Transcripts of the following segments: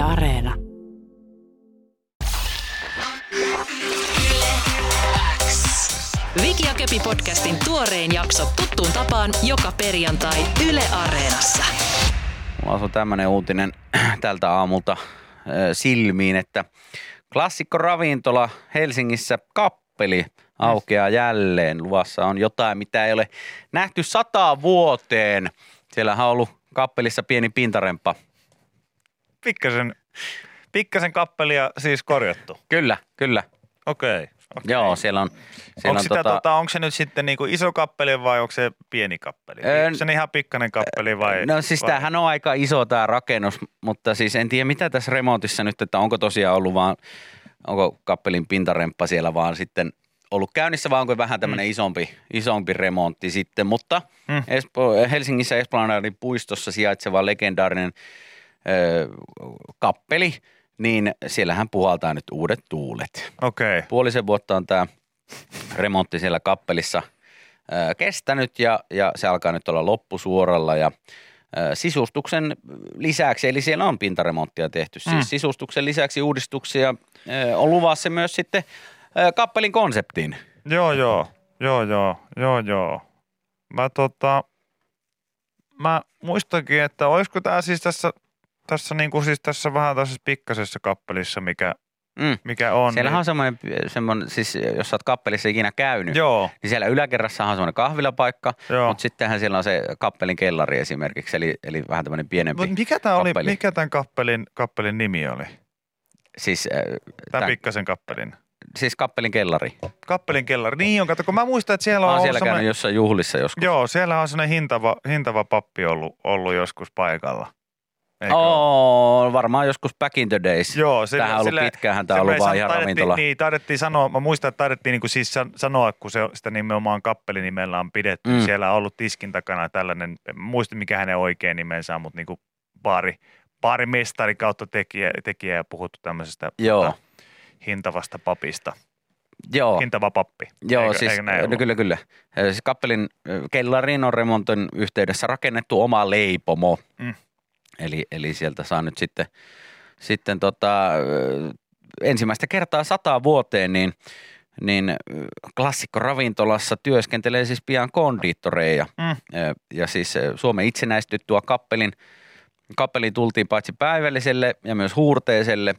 Areena. Viki ja Köpi podcastin tuorein jakso tuttuun tapaan joka perjantai Yle Areenassa. Mulla on tämmöinen uutinen tältä aamulta silmiin, että klassikko ravintola Helsingissä kappeli aukeaa jälleen. Luvassa on jotain, mitä ei ole nähty sataan vuoteen. Siellähän on ollut kappelissa pieni pintaremppa. Pikkasen, pikkasen kappelia siis korjattu. Kyllä, kyllä. Okei. okei. Joo, siellä on, siellä Onko, on sitä, tota... Tota, onko se nyt sitten niinku iso kappeli vai onko se pieni kappeli? Öö, Onko se ihan pikkainen kappeli vai? No siis vai? tämähän on aika iso tämä rakennus, mutta siis en tiedä mitä tässä remontissa nyt, että onko tosiaan ollut vaan, onko kappelin pintaremppa siellä vaan sitten ollut käynnissä vai onko vähän tämmöinen mm. isompi, isompi remontti sitten, mutta mm. Espo, Helsingissä Esplanadin puistossa sijaitseva legendaarinen ö, kappeli, niin siellähän puhaltaa nyt uudet tuulet. Okei. Puolisen vuotta on tämä remontti siellä kappelissa ö, kestänyt ja, ja se alkaa nyt olla loppusuoralla ja ö, sisustuksen lisäksi, eli siellä on pintaremonttia tehty, siis Mm. sisustuksen lisäksi uudistuksia ö, on luvassa myös sitten ö, kappelin konseptiin. Joo, joo. Joo, joo. Joo, joo. Mä tota, mä muistankin, että olisiko tää siis tässä, tässä niinku siis tässä vähän tässä pikkasessa kappelissa, mikä, Mm. mikä on. Siellähän on niin, semmoinen, semmoinen, siis jos sä oot kappelissa ikinä käynyt, Joo, niin siellä yläkerrassahan on semmoinen kahvilapaikka, joo. mutta sittenhän siellä on se kappelin kellari esimerkiksi, eli, eli vähän tämmöinen pienempi. Mut mikä tää oli, mikä tämän kappelin, kappelin nimi oli? Siis, äh, Tämä tän- pikkasen kappelin. siis kappelin kellari. Kappelin kellari. Niin on, kato, kun mä muistan, että siellä on ollut siellä semmoinen, jossain juhlissa joskus. Joo, siellä on semmoinen hintava, hintava pappi ollut, ollut joskus paikalla. Eikö ole? Oo, varmaan joskus back in the days. Joo, se, Tämähän on ollut pitkäänhän, tämä on ollut vaan ihan ravintola. Niin, taidettiin sanoa, mä muistan, että taidettiin niin kuin siis san- sanoa, kun se, sitä nimenomaan kappelinimellä on pidetty. Mm. Siellä on ollut tiskin takana tällainen, en muista mikä hänen oikein nimensä on, mutta niin kuin baari, baarimestari kautta tekijä, tekijä ja puhuttu tämmöisestä Joo. tota, hintavasta papista. Joo, Hintava pappi. joo Eikö- siis, eikö no kyllä, kyllä. Siis kappelin ö, kellarin on remontin yhteydessä rakennettu oma leipomo. Mm. Eli, eli sieltä saa nyt sitten, sitten tota, ensimmäistä kertaa sata vuoteen, niin niin ö, klassikko ravintolassa työskentelee siis pian kondiittoreja. Mm. Ö, Ja siis Suomen itsenäistyttyä kappelin, kappelin tultiin paitsi päivälliselle ja myös huurteiselle,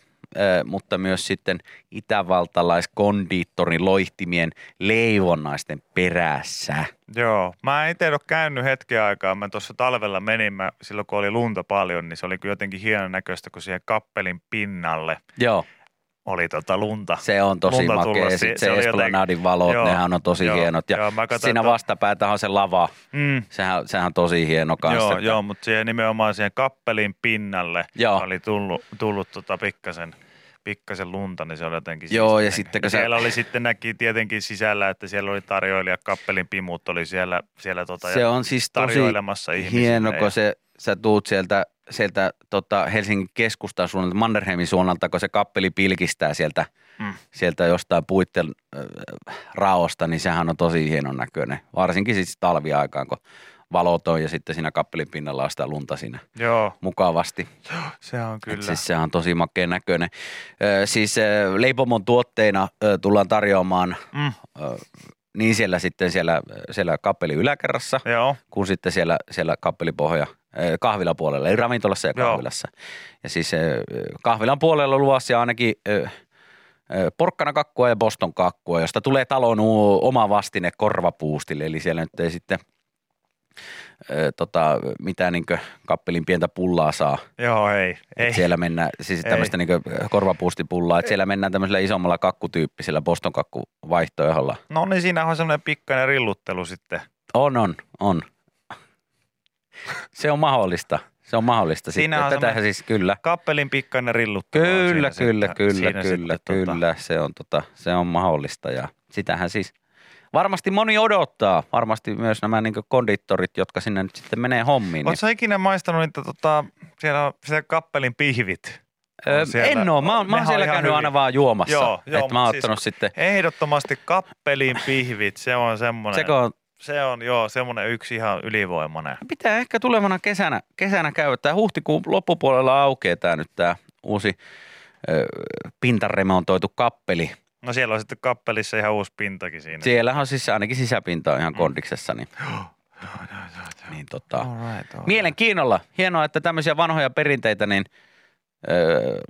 mutta myös sitten itävaltalaiskondiittorin loihtimien leivonnaisten perässä. Joo, mä en itse ole käynyt hetken aikaa. Mä tuossa talvella menin, mä, silloin kun oli lunta paljon, niin se oli kyllä jotenkin hienon näköistä, kun siihen kappelin pinnalle Joo, oli tota lunta. se on tosi Lunta makea. tulla. Ja Se- sitten se se, Esplanadin valot, Joo, nehän on tosi joo, hienot. Ja joo, katsoin, siinä että- vastapäätä on se lava. Mm. Sehän, sehän on tosi hieno kanssa. Joo, että- joo, mutta siihen nimenomaan siihen kappelin pinnalle Joo. oli tullut, tullut tota pikkasen, pikkasen lunta, niin se oli jotenkin Joo, siistiä. ja sitten kun siellä oli sitten näki tietenkin sisällä, että siellä oli tarjoilija, kappelin pimut oli siellä, siellä tota, Se on siis tosi tarjoilemassa ihmisille. hieno, kun se, sä tuut sieltä, sieltä tota Helsingin keskustan suunnalta, Mannerheimin suunnalta, kun se kappeli pilkistää sieltä, Mm. sieltä jostain puitten äh, raosta, niin sehän on tosi hienon näköinen. Varsinkin siis talviaikaan, kun valot on ja sitten siinä kappelin pinnalla on sitä lunta siinä Joo, mukavasti. se on Et kyllä. Siis sehän on tosi makea näköinen. Ö, siis ö, Leipomon tuotteina ö, tullaan tarjoamaan Mm, ö, niin siellä sitten siellä, siellä kappelin yläkerrassa, joo, kuin sitten siellä, siellä kappelipohja ö, kahvilapuolella, eli ravintolassa ja Joo. kahvilassa. Ja siis ö, kahvilan puolella on luvassa ainakin ö, ö, porkkanakakkua ja boston kakkua, josta tulee talon oma vastine korvapuustille, eli siellä nyt ei sitten ö, tota, mitään niin kappelin pientä pullaa saa. joo, ei. ei. Et siellä mennään, siis tämmöistä niin korvapuustipullaa, että siellä mennään tämmöisellä isommalla kakkutyyppisellä Boston kakkuvaihtoehdolla. No niin, siinä on semmoinen pikkainen rilluttelu sitten. On, on, on. Se on mahdollista. Se on mahdollista Siinä sitten. on Tätähän semmoinen- siis kyllä. Kappelin pikkainen rilluttelu. Kyllä, kyllä, sitten- kyllä, kyllä, tota- kyllä. Se on, tota, se on mahdollista ja sitähän siis varmasti moni odottaa. Varmasti myös nämä niin kondittorit, jotka sinne nyt sitten menee hommiin. Niin, Oletko ikinä maistanut niitä, tota, siellä on siellä kappelin pihvit? öö, on siellä- en oo. Mä, oon- mä oon on siellä käynyt hyviä. aina vaan juomassa. Joo, joo, että mä oon siis- ottanut sitten, Ehdottomasti kappelin pihvit, se on semmoinen. seko on Se on joo, semmoinen yksi ihan ylivoimainen. Pitää ehkä tulevana kesänä, kesänä käydä. Tämä huhtikuun loppupuolella aukeaa tämä nyt tämä uusi ö, pintaremontoitu kappeli. No siellä on sitten kappelissa ihan uusi pintakin siinä. Siellä on siis ainakin sisäpinta on ihan kondiksessa, niin, niin tota, Alright, alright. mielenkiinnolla. Hienoa, että tämmöisiä vanhoja perinteitä niin ö,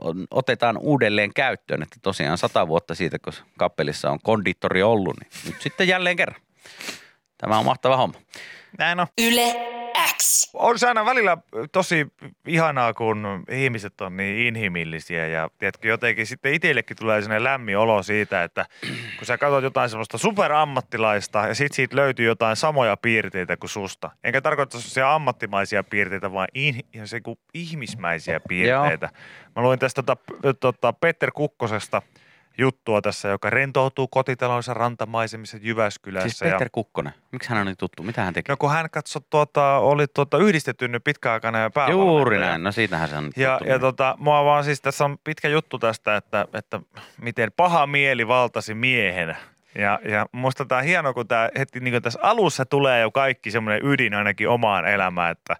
on, otetaan uudelleen käyttöön. Että tosiaan sata vuotta siitä, kun kappelissa on konditori ollut, niin nyt sitten jälleen kerran. Tämä on mahtava homma. Näin on. Yle X. On se aina välillä tosi ihanaa, kun ihmiset on niin inhimillisiä ja tiedätkö, jotenkin sitten itsellekin tulee sellainen lämmin olo siitä, että kun sä katsot jotain semmoista superammattilaista ja sit siitä löytyy jotain samoja piirteitä kuin susta. Enkä tarkoita sellaisia ammattimaisia piirteitä, vaan in, ihan se kuin ihmismäisiä piirteitä. Mä luin tästä tota, tota Petter Kukkosesta juttua tässä, joka rentoutuu kotitalonsa rantamaisemissa Jyväskylässä. Siis Peter Kukkonen. Miksi hän on niin tuttu? Mitä hän teki? No kun hän katsoi, tuota, oli tuota, yhdistetty pitkäaikainen päävalmentaja. Juuri näin. No siitähän se on Ja, tuttu. ja tota, mua vaan siis tässä on pitkä juttu tästä, että, että miten paha mieli valtasi miehenä. Ja, ja musta tämä on hienoa, kun tämä heti niin tässä alussa tulee jo kaikki semmoinen ydin ainakin omaan elämään, että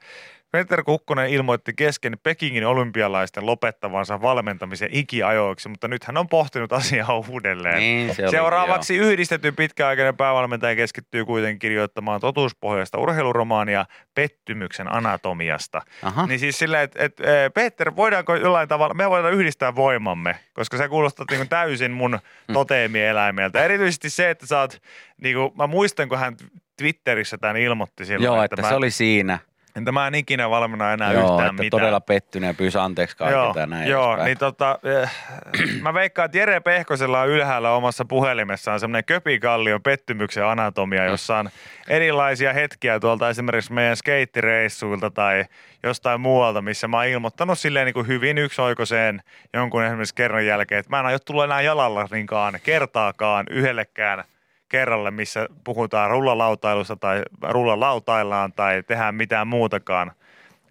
Peter Kukkonen ilmoitti kesken Pekingin olympialaisten lopettavansa valmentamisen ikiajoiksi, mutta nyt hän on pohtinut asiaa uudelleen. Niin, se oli, Seuraavaksi yhdistetty pitkäaikainen päävalmentaja keskittyy kuitenkin kirjoittamaan totuuspohjaista urheiluromaania Pettymyksen anatomiasta. joo. Aha. Niin siis silleen, että et, Peter, voidaanko jollain tavalla, me voidaan yhdistää voimamme, koska sä kuulostat niin täysin mun Mm. toteemieläimeltä. Erityisesti se, että sä oot, niin kuin, mä muistan, kun hän Twitterissä tämän ilmoitti silloin, Joo, että, että mä, se oli siinä. Että mä en ikinä valmenna enää Joo, yhtään että mitään. todella pettynyt ja pyysi anteeksi kaikilta ja näin joo edespäin. niin tota, eh, mä veikkaan, että Jere Pehkosella on ylhäällä omassa puhelimessaan semmoinen Köpikallion pettymyksen anatomia, jossa on erilaisia hetkiä tuolta esimerkiksi meidän skeittireissuilta tai jostain muualta, missä mä oon ilmoittanut silleen niin kuin hyvin yksioikoiseen jonkun esimerkiksi kerran jälkeen, että mä en aio tulla enää jalalla niinkaan kertaakaan yhdellekään kerralle, missä puhutaan rullalautailusta tai rullalautaillaan tai tehdään mitään muutakaan.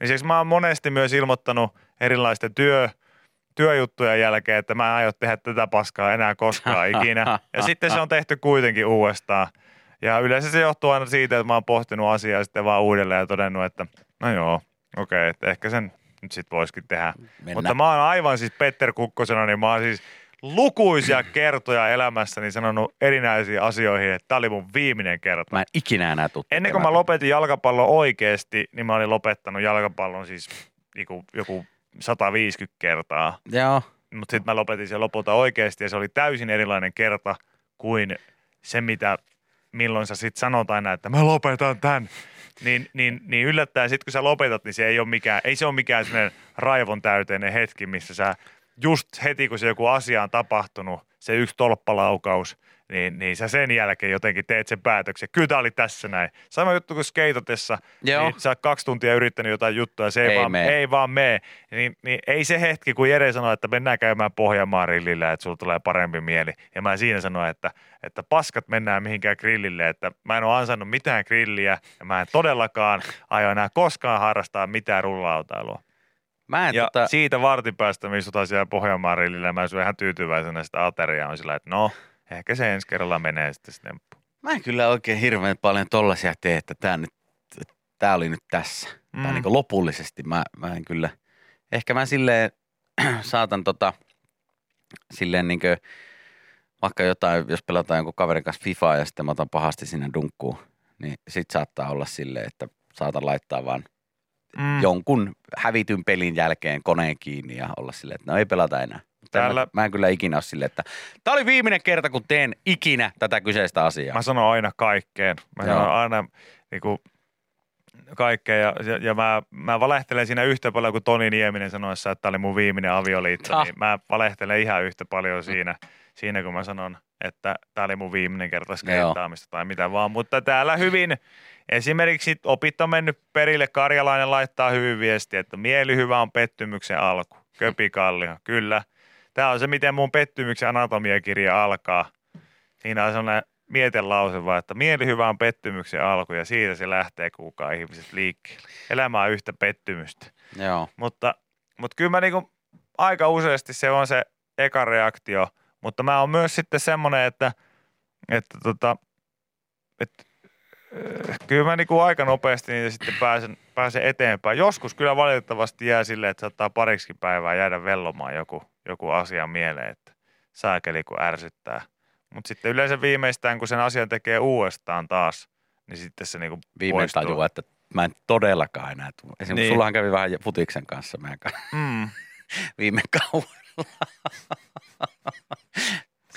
Lisäksi mä oon monesti myös ilmoittanut erilaisten työ, työjuttujen jälkeen, että mä en aio tehdä tätä paskaa enää koskaan ikinä. Ja sitten se on tehty kuitenkin uudestaan. Ja yleensä se johtuu aina siitä, että mä oon pohtinut asiaa sitten vaan uudelleen ja todennut, että no joo, okei, okay, että ehkä sen nyt sitten voisikin tehdä. Mennään. Mutta mä oon aivan siis Petter Kukkosena, niin mä oon siis lukuisia kertoja elämässäni sanonut erinäisiin asioihin, että tämä oli mun viimeinen kerta. Mä en ikinä enää tuu Ennen kuin mä lopetin jalkapallon oikeasti, niin mä olin lopettanut jalkapallon siis niinku joku 150 kertaa. Joo, Mutta sitten mä lopetin sen lopulta oikeasti ja se oli täysin erilainen kerta kuin se, mitä milloin sä sitten sanot aina, että mä lopetan tämän. Niin, niin, niin yllättäen sitten kun sä lopetat, niin se ei ole mikään, ei se ole mikään sellainen raivon täyteinen hetki, missä sä just heti kun se joku asia on tapahtunut, se yksi tolppalaukaus, niin, niin sä sen jälkeen jotenkin teet sen päätöksen. Kyllä tää oli tässä näin. Sama juttu kuin skeitatessa, Joo. niin sä oot kaksi tuntia yrittänyt jotain juttua ja se ei, Ei vaan, mene. ei vaan mene. Niin, niin ei se hetki, kun Jere sanoi, että mennään käymään Pohjanmaan grillillä, että sulla tulee parempi mieli. Ja mä siinä sanoin, että, että paskat mennään mihinkään grillille, että mä en ole ansainnut mitään grilliä ja mä en todellakaan aio enää koskaan harrastaa mitään rullautailua. Mä en Ja tota, siitä vartin päästä me istutaan siellä Pohjanmaan grillillä ja mä syön ihan tyytyväisenä sitä ateriaa. On sillä, että no, ehkä se ensi kerralla menee sitten se temppu. mä en kyllä oikein hirveän paljon tollasia tee, että tää, nyt, tää oli nyt tässä. Mm. Tai Mm. niin lopullisesti mä, mä en kyllä, ehkä mä silleen saatan tota, silleen niin vaikka jotain, jos pelataan jonkun kaverin kanssa FIFAa ja sitten mä otan pahasti sinne dunkkuun, niin sit saattaa olla silleen, että saatan laittaa vaan Mm. jonkun hävityn pelin jälkeen koneen kiinni ja olla silleen, että no ei pelata enää. Täällä- mä, mä en kyllä ikinä ole silleen, että tämä oli viimeinen kerta, kun teen ikinä tätä kyseistä asiaa. Mä sanon aina kaikkeen. Mä Joo. sanon aina niin kuin, kaikkeen ja, ja, ja mä, mä valehtelen siinä yhtä paljon kuin Toni Nieminen sanoessa, että tämä oli mun viimeinen avioliitto. Ah. Niin mä valehtelen ihan yhtä paljon siinä, siinä kun mä sanon, että tämä oli mun viimeinen kerta skeittaamista tai mitä vaan. Mutta täällä hyvin, esimerkiksi opit on mennyt perille, Karjalainen laittaa hyvin viestiä, että mielihyvä on pettymyksen alku. Köpikallio, kyllä. Tämä on se, miten mun pettymyksen anatomiakirja alkaa. Siinä on sellainen mietelause vaan, että mielihyvä on pettymyksen alku ja siitä se lähtee kukaan ihmiset liikkeelle. Elämä on yhtä pettymystä. Joo. Mutta, mutta kyllä mä niinku, aika useasti se on se eka reaktio, mutta mä oon myös sitten semmoinen, että, että tota, että kyllä mä niinku aika nopeasti niitä sitten pääsen, pääse eteenpäin. Joskus kyllä valitettavasti jää silleen, että saattaa pariksi päivää jäädä vellomaan joku, joku asia mieleen, että saakeli kun ärsyttää. Mutta sitten yleensä viimeistään, kun sen asian tekee uudestaan taas, niin sitten se niinku Viimein poistuu. tajua, että mä en todellakaan enää tule. Esimerkiksi Niin. niin. sullahan kävi vähän futiksen kanssa meidän kanssa Mm. viime kaudella.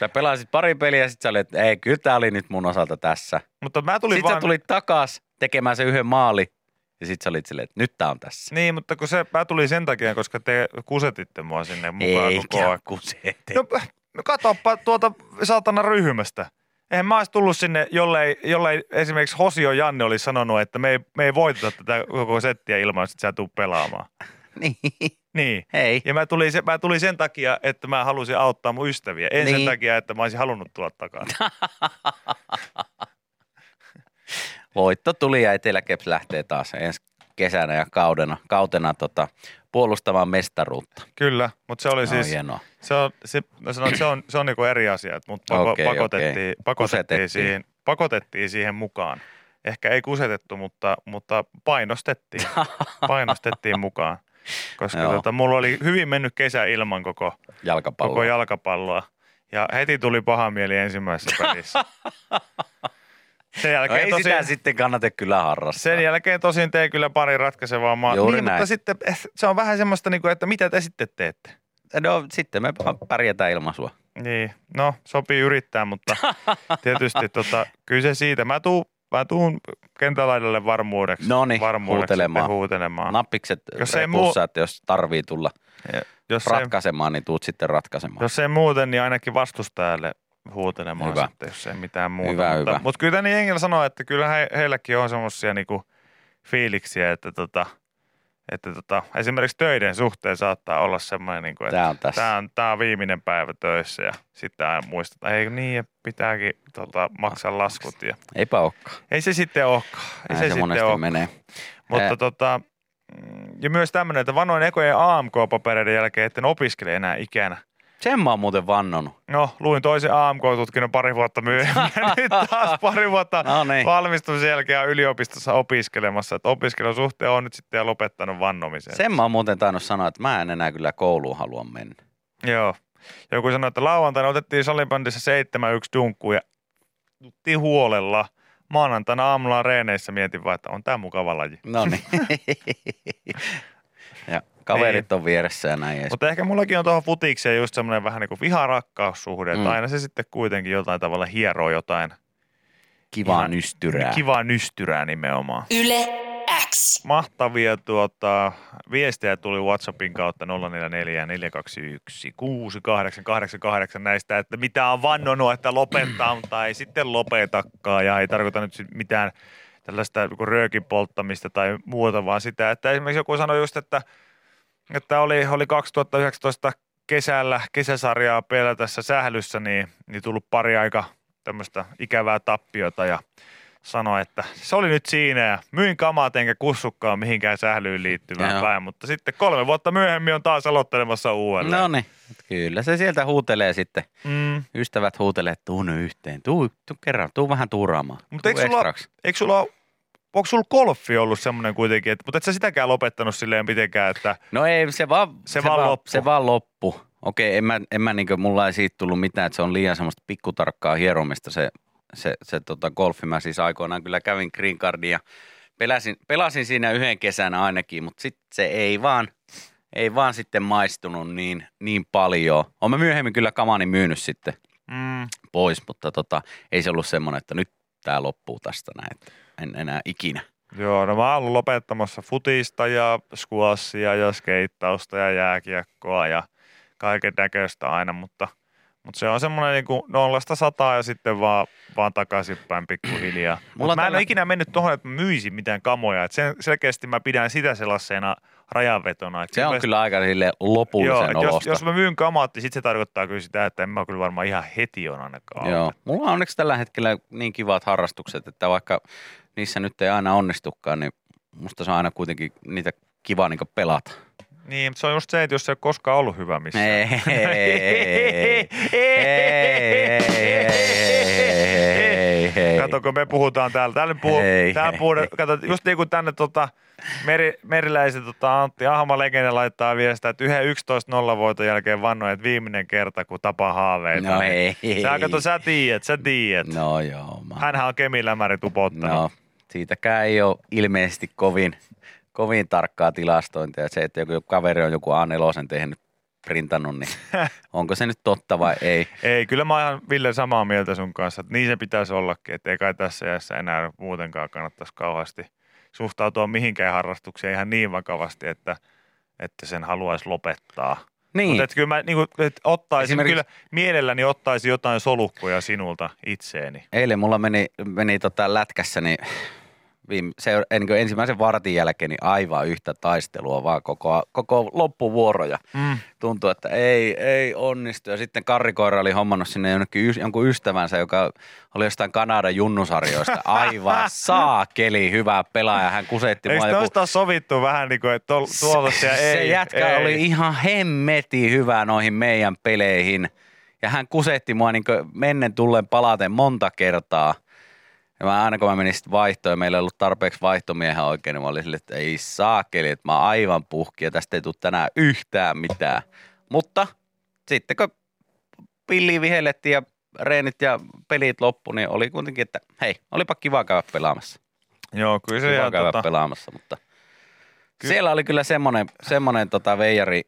Sä pelasit pari peliä ja sit sä olit, että ei, kyllä tää oli nyt mun osalta tässä. Mutta mä tulin Sitten vaan... sä tulit takas tekemään se yhden maali ja sit sä olit silleen, että nyt tää on tässä. Niin, mutta kun se, mä tulin sen takia, koska te kusetitte mua sinne mukaan koko Eikä ajan. se ete. No, no katoppa tuota saatana ryhmästä. Eihän mä olisi tullut sinne, jollei, jollei esimerkiksi Hosio Janne olisi sanonut, että me ei, me ei voiteta tätä koko settiä ilman, että sä tuu pelaamaan. niin. Niin. Hei. Ja mä tulin, se, mä tulin sen takia, että mä halusin auttaa mun ystäviä. En sen Niin. takia, että mä olisin halunnut tulla takaisin. Voitto tuli ja Eteläkeps lähtee taas ensi kesänä ja kaudena, kautena tota, puolustamaan mestaruutta. Kyllä, mutta se oli No, siis, hienoa. se on, se, mä sanon, se on, se on niinku eri asia, että mut pako, Okei, pakotettiin, okei. pakotettiin, siihen, pakotettiin siihen mukaan. Ehkä ei kusetettu, mutta, mutta painostettiin, painostettiin mukaan. Koska Joo. tota, mulla oli hyvin mennyt kesä ilman koko, Jalkapallo. koko jalkapalloa. Ja heti tuli paha mieli ensimmäisessä pelissä. Sen no jälkeen, ei tosiaan, sitä sitten kannata kyllä harrastaa. sen jälkeen tosin tein kyllä pari ratkaisevaa maa. Juuri niin, mutta sitten eh, se on vähän semmoista, niin kuin, että mitä te sitten teette? No sitten me pärjätään ilman sua. Niin, no sopii yrittää, mutta tietysti tota, kyllä se siitä. Mä tuun, mä tuun kentälaidalle varmuudeksi. Noniin, varmuudeksi huutelemaan. huutelemaan. Nappikset Jos ei repussa, että jos tarvii tulla Ja jos, ei, ratkaisemaan, niin tuut sitten ratkaisemaan. jos ei muuten, niin ainakin vastustajalle huutelemaan Hyvä. sitten, jos ei mitään muuta. Hyvä, mutta, hyvä. mutta kyllä tänne jengillä sanoo, että kyllä he, heilläkin on semmoisia niinku fiiliksiä, että, tota, että tota, esimerkiksi töiden suhteen saattaa olla semmoinen, niinku, että Tää on tässä. Tämä on, tää on viimeinen päivä töissä ja sitten aina muistetaan, ei niin, ja pitääkin tota, maksaa laskut. Ja, Eipä olekaan. ei se sitten olekaan. Ei Näin se, se, sitten monesti ole. menee. Mutta Ää. tota, mm, ja myös tämmöinen, että vannoin ekojen AMK-papereiden jälkeen, etten opiskele enää ikänä. Sen mä oon muuten vannonut. No, luin toisen AMK-tutkinnon pari vuotta myöhemmin ja nyt taas pari vuotta No niin. valmistumisen jälkeen yliopistossa opiskelemassa. Että opiskelun suhteen on nyt sitten lopettanut vannomisen. Sen mä oon muuten tainnut sanoa, että mä en enää kyllä kouluun halua mennä. Joo. Joku sanoi, että lauantaina otettiin salibändissä 7-1 dunkku ja tuttiin huolella. Maanantaina aamulla reeneissä mietin vaan, että on tämä mukava laji. No niin. ja kaverit on vieressä ja näin. Mutta ehkä mullakin on tuohon futikseen just semmoinen vähän niin kuin viharakkaussuhde, että Mm. aina se sitten kuitenkin jotain tavalla hieroo jotain Kivaa ihan nystyrää. kivaa nystyrää nimenomaan. Yle X. Mahtavia tuota, viestejä tuli WhatsAppin kautta 044 421 6888 näistä, että mitä on vannonut, että lopettaa, mutta ei sitten lopetakaan ja ei tarkoita nyt mitään tällaista niin röökin polttamista tai muuta, vaan sitä, että esimerkiksi joku sanoi just, että, että oli, oli 2019 kesällä kesäsarjaa pelätässä sählyssä, niin, niin tullut pari aika tämmöistä ikävää tappiota ja sanoi, että se oli nyt siinä ja myin kamat enkä kussukkaan mihinkään sählyyn liittyvään Joo. päin, mutta sitten kolme vuotta myöhemmin on taas aloittelemassa uudelleen. No niin, kyllä se sieltä huutelee sitten. Mm. Ystävät huutelee, että tuu nyt yhteen, tuu, tuu kerran, tuu vähän tuuraamaan. Mutta eikö sulla-. Eikö sulla Onko sulla golfi ollut semmoinen kuitenkin, että, mutta et sä sitäkään lopettanut silleen mitenkään, että No ei, se vaan, Se vaan loppu. Se vaan loppu. Okei, en mä, en mä niinkö, mulla ei siitä tullut mitään, että se on liian semmoista pikkutarkkaa hieromista se, se, se tota golfi. Mä siis aikoinaan kyllä kävin green cardin ja pelasin, pelasin siinä yhden kesän ainakin, mutta sitten se ei vaan, ei vaan sitten maistunut niin, niin paljon. Olen myöhemmin kyllä kamani myynyt sitten mm, pois, mutta tota, ei se ollut semmoinen, että nyt tämä loppuu tästä näin. En enää ikinä. joo, no mä oon ollut lopettamassa futista ja squashia ja skeittausta ja jääkiekkoa ja kaiken näköistä aina, mutta, mutta se on semmoinen niin kuin nollasta sataa ja sitten vaan, vaan takaisinpäin pikkuhiljaa. Mulla mä en tällä- ole ikinä mennyt tuohon, että mä myisin mitään kamoja. Et sen, selkeästi mä pidän sitä sellaisena rajanvetona. että Se on kyllä aika sille lopullisen Joo, et jos, olosta. jos mä myyn kamat, niin sit se tarkoittaa kyllä sitä, että en mä kyllä varmaan ihan heti on ainakaan. Joo. Mulla on onneksi tällä hetkellä niin kivat harrastukset, että vaikka niissä nyt ei aina onnistukaan, niin musta se on aina kuitenkin niitä kiva niin pelata. Niin, mutta se on just se, että jos se ei ole koskaan ollut hyvä missään. Ei, ei, ei, ei, ei, ei, ei, ei, ei, ei, Kato, kun me puhutaan täällä. Täällä, puhuu, Ei, täällä ei, puhutaan, ei. kato, just niin kuin tänne tota, meri, meriläiset tota, Antti Ahma legenda laittaa viestiä, että yhden 11-0 voiton jälkeen vannoi, että viimeinen kerta, kun tapa haaveita. No niin ei. Sä, kato, sä tiedät, sä tiedät. No joo. Mä... Hänhän on kemilämäri tupottanut. No, siitäkään ei ole ilmeisesti kovin, kovin tarkkaa tilastointia. Se, että joku kaveri on joku A4 tehnyt, printannut, niin onko se nyt totta vai ei? Ei, kyllä mä oon ihan Ville samaa mieltä sun kanssa, että niin se pitäisi ollakin, että ei kai tässä iässä enää muutenkaan kannattaisi kauheasti suhtautua mihinkään harrastukseen ihan niin vakavasti, että, että sen haluaisi lopettaa. Niin, Mutta että kyllä mä niin kuin, että ottaisin, Esimerkiksi- kyllä mielelläni ottaisin jotain solukkoja sinulta itseeni. eilen mulla meni, meni tota lätkässä, niin viime, se, niin kuin ensimmäisen vartin jälkeen niin aivan yhtä taistelua vaan koko, koko loppuvuoroja. Mm. Tuntui, että ei, ei onnistu. Ja sitten Karrikoira oli hommannut sinne jonnekin, jonkun ystävänsä, joka oli jostain Kanadan junnusarjoista. Aivan saakeli hyvä pelaaja. Hän kusetti Eikö mua joku sovittu vähän niin kuin, että tol- tuollaisia ei? se jätkä ei. oli ihan hemmeti hyvä noihin meidän peleihin. Ja hän kusetti mua niin mennen tullen palaten monta kertaa. Ja mä aina kun mä menin sitten vaihtoon ja meillä ei ollut tarpeeksi vaihtomiehen oikein, niin mä olin silleen, että ei saakeli, että mä oon aivan puhki ja tästä ei tule tänään yhtään mitään. Mutta sitten kun pilli vihellettiin ja reenit ja pelit loppu, niin oli kuitenkin, että hei, olipa kiva käydä pelaamassa Joo, kyllä se kiva käydä tota, pelaamassa, mutta Ky- siellä oli kyllä semmoinen, semmoinen tota veijari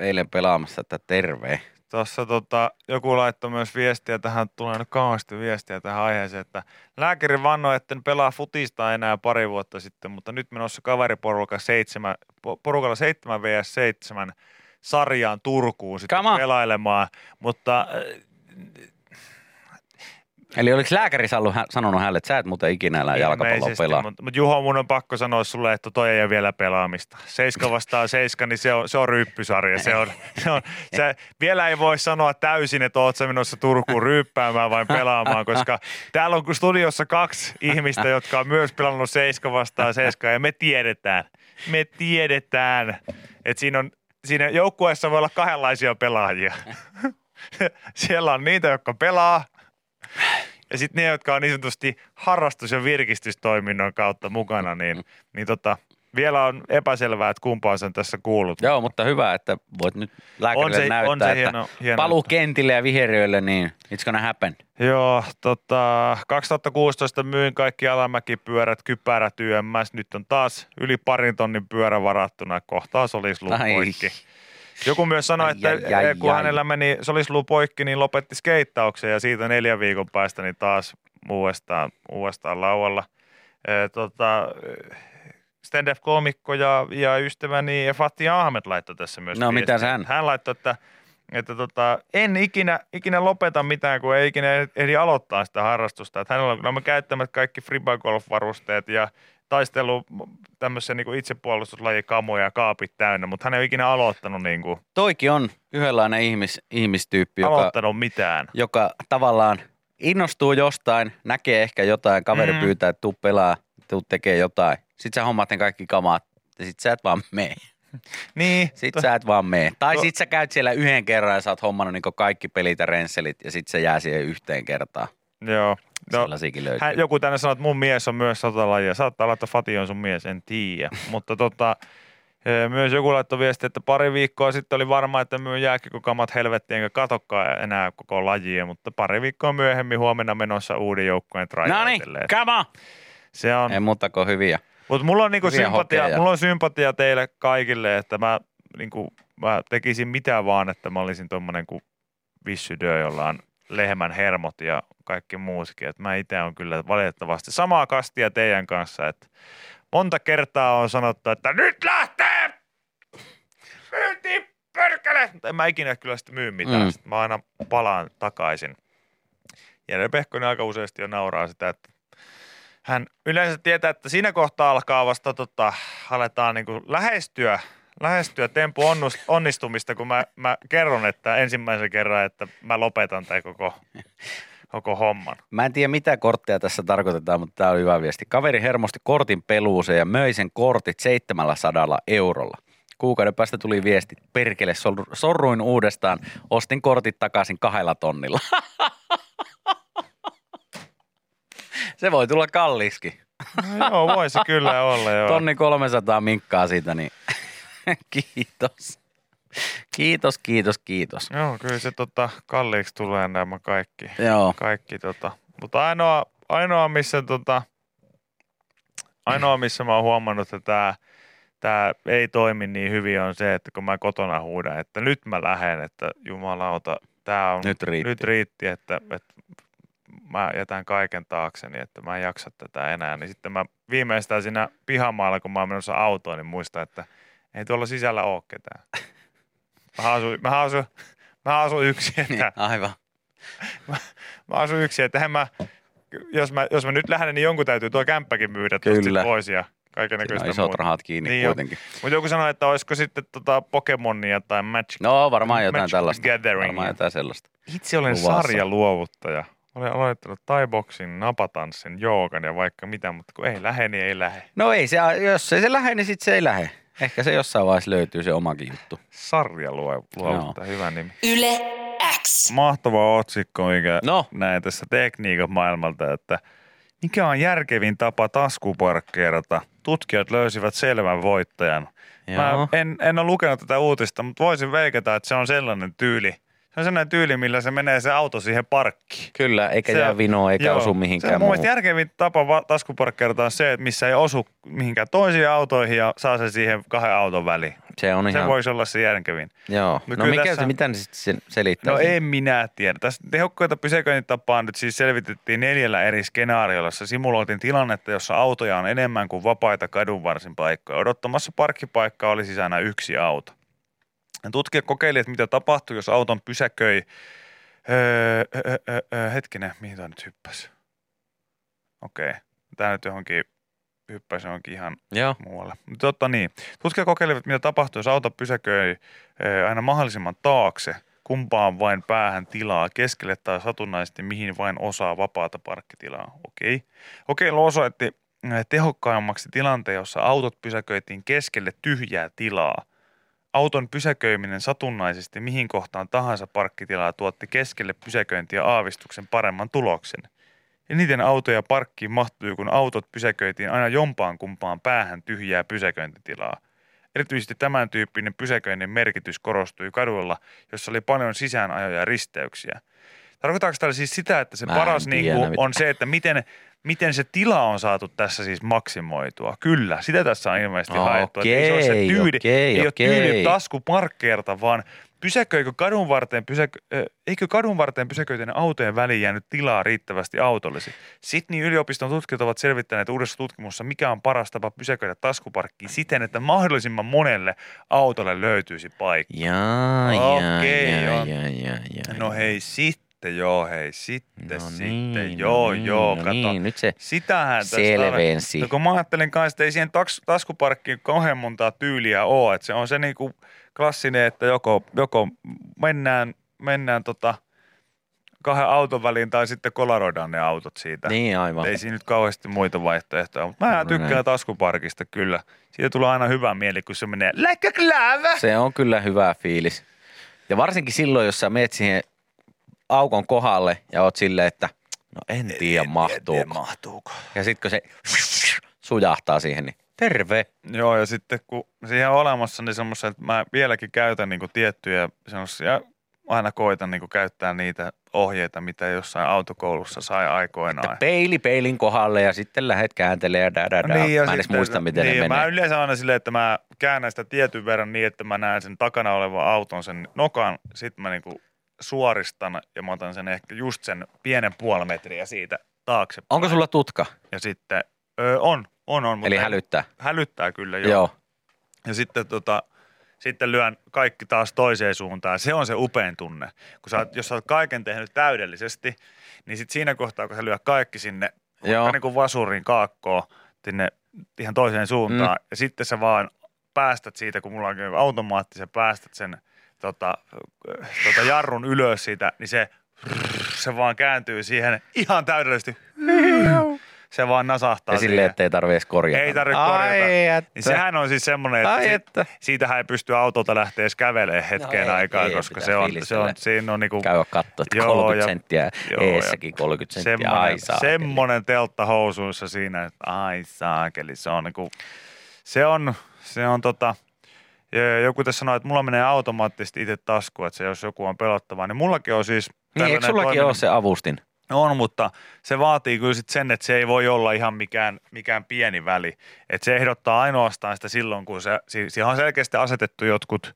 eilen pelaamassa, että terve. Tuossa tota, joku laittoi myös viestiä tähän, tulee nyt kauheasti viestiä tähän aiheeseen, että lääkäri vannoi, että en pelaa futista enää pari vuotta sitten, mutta nyt menossa kaveriporukalla 7, po- porukalla 7 vs 7 sarjaan Turkuun sitten pelailemaan, mutta Eli oliko lääkäri sanonut hänelle, että sä et muuten ikinä enää jalkapalloa pelaa? Mutta, mutta Juho, mun on pakko sanoa sulle, että toi ei ole vielä pelaamista. Seiska vastaan seiska, niin se on, se on ryyppysarja. Se on, se on, se, vielä ei voi sanoa täysin, että oot sä menossa Turkuun ryyppäämään vai pelaamaan, koska täällä on studiossa kaksi ihmistä, jotka on myös pelannut seiska vastaan seiska, ja me tiedetään, me tiedetään, että siinä, on, siinä joukkueessa voi olla kahdenlaisia pelaajia. Siellä on niitä, jotka pelaa, ja sitten ne, jotka on niin sanotusti harrastus- ja virkistystoiminnon kautta mukana, niin, niin tota, vielä on epäselvää, että kumpaan sen tässä kuulut. Joo, mutta hyvä, että voit nyt lääkärille On se- näyttää, on se että hieno- hieno paluu juttu. kentille ja viheriöille, niin it's gonna happen. Joo, tota, 2016 myin kaikki alamäkipyörät, kypärät YMS. Nyt on taas yli parin tonnin pyörä varattuna. Kohtaa solisluu Ai. poikki. Joku myös sanoi, Ai, että ai, ai, kun ai. hänellä meni solisluu poikki, niin lopetti skeittauksen ja siitä neljän viikon päästä niin taas uudestaan, uudestaan laualla. E, tota, stand-up-koomikko ja, ja ystäväni Fatih Ahmed laittoi tässä myös No, mitäs hän? Hän laittoi, että, että tota, en ikinä, ikinä lopeta mitään, kun ei ikinä ehdi aloittaa sitä harrastusta. Että hänellä on nämä käyttämät kaikki fribagolf-varusteet ja taistelu tämmöisiä niin itsepuolustuslajikamoja ja kaapit täynnä, mutta hän ei ole ikinä aloittanut, niin kuin, Toikin on yhdenlainen ihmis, ihmistyyppi, joka, aloittanut mitään. joka tavallaan innostuu jostain, näkee ehkä jotain, kaveri Mm. pyytää, että tuu pelaa, tuu tekee jotain. Sitten sä hommaat ne kaikki kamat ja sit sä et vaan mee. Niin, Sit to- sä et vaan mee. Tai to- sit sä käyt siellä yhden kerran ja sä oot hommannut niin kaikki pelit ja rensselit ja sit se jää siihen yhteen kertaan. joo. No, No, hän, joku tänne sanoo, että mun mies on myös sotalajia. Saattaa olla, että Fati on sun mies, en tiedä. Mutta tota, eh, myös joku laittoi viesti, että pari viikkoa sitten oli varma, että myy jääkikokamat helvettiin enkä katokkaan enää koko lajia, mutta pari viikkoa myöhemmin huomenna menossa uuden joukkueen No niin, tryoutille. come on! Se on, Ei muuta kuin hyviä. mutta mulla on, niinku hyviä sympatia, hokeja. mulla on sympatia teille kaikille, että mä, niinku, mä tekisin mitä vaan, että mä olisin tommonen kuin Vissydö, jolla on lehmän hermot ja kaikki muusikin. Et mä itse on kyllä valitettavasti samaa kastia teidän kanssa, että monta kertaa on sanottu, että nyt lähtee! Myyntiin perkele! Mutta en mä ikinä kyllä sitä myy mitään. Mm. Mm. Mä aina palaan takaisin. Jere Pehkonen aika useasti jo nauraa sitä, että hän yleensä tietää, että siinä kohtaa alkaa vasta tota, aletaan niin kuin lähestyä, lähestyä tempu onnistumista, kun mä, mä kerron, että ensimmäisen kerran, että mä lopetan tämän koko, koko homman. Mä en tiedä mitä kortteja tässä tarkoitetaan, mutta tämä oli hyvä viesti. Kaveri hermosti kortin peluuseen ja möi sen kortit 700 eurolla. Kuukauden päästä tuli viesti, perkele, sor- sorruin uudestaan, ostin kortit takaisin kahdella tonnilla. Se voi tulla kalliiksi. No joo, voisi kyllä olla joo. Tonni 300 minkkaa siitä, niin kiitos. Kiitos, kiitos, kiitos. Joo, kyllä se tota, kalliiksi tulee nämä kaikki. Joo, kaikki tota. Mutta ainoa, ainoa, missä tota, ainoa, missä mä oon huomannut, että tämä tää ei toimi niin hyvin on se, että kun mä kotona huudan, että nyt mä lähden, että jumalauta, tämä on, nyt riitti. nyt riitti että, että mä jätän kaiken taakseni, että mä en jaksa tätä enää. Niin sitten mä viimeistään siinä pihamaalla, kun mä oon menossa autoon, niin muistan, että ei tuolla sisällä ole ketään. Mä asun, mä asun, mä asun yksin, että Niin, aivan. mä asun yksin, että mä, jos mä, jos mä nyt lähden, niin jonkun täytyy tuo kämppäkin myydä Kyllä. Kyllä. pois ja kaiken näköistä isot rahat kiinni Niin kuitenkin. Mutta joku sanoi, että olisiko sitten tota Pokemonia tai Magic. No varmaan jotain Magic tällaista. Gatheringia. Varmaan jotain sellaista. Itse olen luvassa. sarjaluovuttaja. Olen aloittanut taiboksin, napatanssin, joogan ja vaikka mitä, mutta kun ei lähde, niin ei lähde. No ei se, jos ei se lähde, niin sitten se ei lähde. Ehkä se jossain vaiheessa löytyy se omakin juttu. Sarjaluovuttaja, hyvä nimi. Yle X. Mahtava otsikko, mikä No. näin tässä tekniikan maailmalta, että mikä on järkevin tapa taskuparkkeerata? Tutkijat löysivät selvän voittajan. Mä Joo. en, en ole lukenut tätä uutista, mutta voisin veikata, että se on sellainen tyyli. Se on sellainen tyyli, millä se menee se auto siihen parkkiin. Kyllä, eikä Se jää on- vinoa eikä Joo. osu Se on mihinkään mielestä muuhun. järkevin tapa va- taskuparkkeerata on se, että missä ei osu mihinkään toisiin autoihin ja saa se siihen kahden auton väliin. Se on Se ihan, voisi olla se järkevin. joo. No No, mikä tässä- se, mitä ne sitten selittää? No en minä tiedä. Tässä tehokkaita pysäköintitapaa nyt siis selvitettiin neljällä eri skenaariolla. Simuloitiin tilannetta, jossa autoja on enemmän kuin vapaita kadunvarsin paikkoja. Odottamassa parkkipaikkaa oli sisään yksi auto. Ja Tutkijat kokeilivat, mitä tapahtuu, jos auton pysäköi. Öö, öö, öö, öö, hetkinen, mihin tämä nyt hyppäsi? Okei, tämä nyt johonkin hyppäsi johonkin ihan Joo, muualle. Totta niin. Tutkijat kokeilivat, mitä tapahtuu, jos auto pysäköi eh, aina mahdollisimman taakse, kumpaan vain päähän tilaa, keskelle tai satunnaisesti mihin vain osaa vapaata parkkitilaa. Okei. Kokeilu osoitti eh, tehokkaammaksi tilanteen, jossa autot pysäköitiin keskelle tyhjää tilaa. Auton pysäköiminen satunnaisesti mihin kohtaan tahansa parkkitilaa tuotti keskelle pysäköintiä aavistuksen paremman tuloksen. Eniten autoja parkkiin mahtui, kun autot pysäköitiin aina jompaan kumpaan päähän tyhjää pysäköintitilaa. Erityisesti tämän tyyppinen pysäköinnin merkitys korostui kaduilla, jossa oli paljon sisäänajoja ja risteyksiä. Tarkoittaako tällä siis sitä, että se Mä paras tiedä, niin kuin, on se, että miten, miten se tila on saatu tässä siis maksimoitua? Kyllä, sitä tässä on ilmeisesti Okei, haettu. Että ei se ole se tyyli, okei, ei ole tyyli okei. taskuparkkeerta, vaan pysäköikö kadun varteen, pysäkö, äh, eikö kadun varteen pysäköityneiden autojen väliin jäänyt tilaa riittävästi autollesi? Sydney yliopiston tutkijat ovat selvittäneet uudessa tutkimuksessa, mikä on paras tapa pysäköidä taskuparkkiin siten, että mahdollisimman monelle autolle löytyisi paikka. jaa, jaa, Okei, jaa, joo. jaa, jaa, jaa. No hei, sitten joo, hei, sitten, No sitten, niin, joo, no niin, joo, no kato. niin, nyt se Sitähän selvensi. No kun mä ajattelin kanssa, että ei siihen taks, taskuparkkiin kauhean montaa tyyliä ole, että se on se niinku klassinen, että joko, joko mennään, mennään tota kahden auton väliin tai sitten kolaroidaan ne autot siitä. Niin aivan. Ei siinä nyt kauheasti muita vaihtoehtoja, mutta mä No tykkään näin. taskuparkista kyllä. Siitä tulee aina hyvä mieli, kun se menee glove. Se on kyllä hyvä fiilis. Ja varsinkin silloin, jos sä meet siihen aukon kohdalle ja oot silleen, että no en tiedä mahtuuko. mahtuuko. Ja sitten kun se sujahtaa siihen, niin terve. Joo, ja sitten kun siihen on olemassa niin semmoisia, että mä vieläkin käytän niin tiettyjä semmoisia, aina koitan niin käyttää niitä ohjeita, mitä jossain autokoulussa sai aikoinaan. Peili peilin kohdalle ja sitten lähet kääntelee ja da, da, da. Niin, ja Mä en edes sitten- muista, miten niin, ne Mä menee. yleensä aina silleen, että mä käännän sitä tietyn verran niin, että mä näen sen takana olevan auton, sen nokan, sitten mä niinku suoristan ja mä otan sen ehkä just sen pienen puoli metriä siitä taakse. Onko sulla tutka? Ja sitten, öö, on, on, on. mutta Eli hälyttää. Hälyttää kyllä, joo. Joo. Ja sitten, tota, sitten lyön kaikki taas toiseen suuntaan. Se on se upein tunne. Kun sä, oot- jos sä oot kaiken tehnyt täydellisesti, niin sitten siinä kohtaa, kun sä lyöt kaikki sinne vaikka niin kuin vasurin kaakkoon sinne ihan toiseen suuntaan, mm. ja sitten sä vaan päästät siitä, kun mulla on automaatti, sä päästät sen tota, tota jarrun ylös siitä, niin se, se vaan kääntyy siihen ihan täydellisesti. se vaan nasahtaa Ja silleen, ettei tarvitse korjata. Ei tarvitse Ai korjata. Että. Niin sehän on siis semmoinen, että, Ai si- että. siitähän ei pysty autolta lähteä edes kävelemään hetkeen No ei, aikaa, ei, koska se on, se on, siinä on niinku Käydä katsoa, että Joo, 30 ja- senttiä, joo, eessäkin 30 senttiä, ai semmoinen, saakeli. semmoinen teltta housuissa siinä, että ai saakeli, se on niinku, se on, se on tota, ja joku tässä sanoi, että mulla menee automaattisesti itse tasku, että se jos joku on pelottavaa, niin mullakin on siis Niin, eikö sullakin ole se avustin? on, mutta se vaatii kyllä sit sen, että se ei voi olla ihan mikään, mikään pieni väli. Että se ehdottaa ainoastaan sitä silloin, kun se, si- siihen on selkeästi asetettu jotkut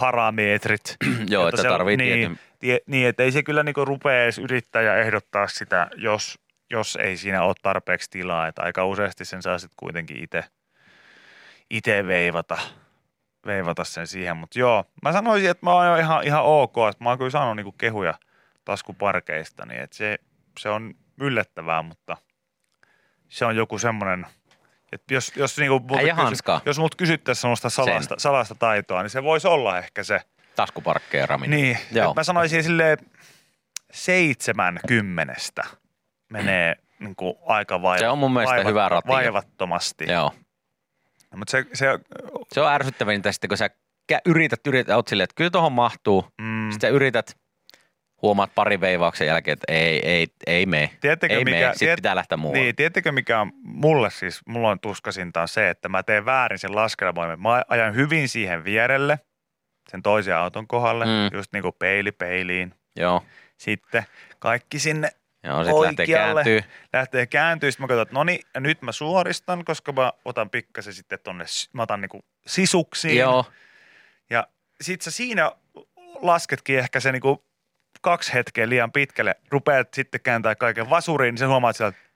parametrit. Joo, että se- tarvii niin, tie, niin, että ei se kyllä niinku rupea edes yrittää ja ehdottaa sitä, jos, jos ei siinä ole tarpeeksi tilaa. Että aika useasti sen saa sitten kuitenkin itse ite veivata, veivata sen siihen. Mutta joo, mä sanoisin, että mä oon jo ihan, ihan ok, että mä oon kyllä saanut niinku kehuja taskuparkeista, niin että se, se on yllättävää, mutta se on joku semmoinen, että jos, jos, niinku Äijä kysy- jos multa kysyttäisiin sellaista salasta, salasta taitoa, niin se voisi olla ehkä se. Taskuparkkeeraminen. Niin, Joo. mä sanoisin silleen seitsemän kymmenestä menee niin kuin aika vaiva, Se on mun mielestä hyvä ratia. vaivattomasti. Joo. Mutta se, se Se on ärsyttävintä sitten, kun sä yrität, yrität, oot silleen, että kyllä tuohon mahtuu. mm, Sitten sä yrität, huomaat pari veivauksen jälkeen, että ei, ei, ei mene. tiedättekö, Ei mikä, mene, sitten tiedät- pitää lähteä muualle. Niin, tiedättekö mikä on mulle siis, mulla on tuskasinta on se, että mä teen väärin sen laskelmoimen. Mä ajan hyvin siihen vierelle, sen toisen auton kohdalle, mm. just niin kuin peili peiliin. Joo. Sitten kaikki sinne Joo, lähtee Oikealle. kääntyy. lähtee kääntyy, sitten mä katson, että no niin, nyt mä suoristan, koska mä otan pikkasen sitten tonne, mä otan niinku sisuksiin. Joo. Ja sit sä siinä lasketkin ehkä se niinku kaksi hetkeä liian pitkälle, rupeat sitten kääntää kaiken vasuriin, niin sä huomaat sieltä, että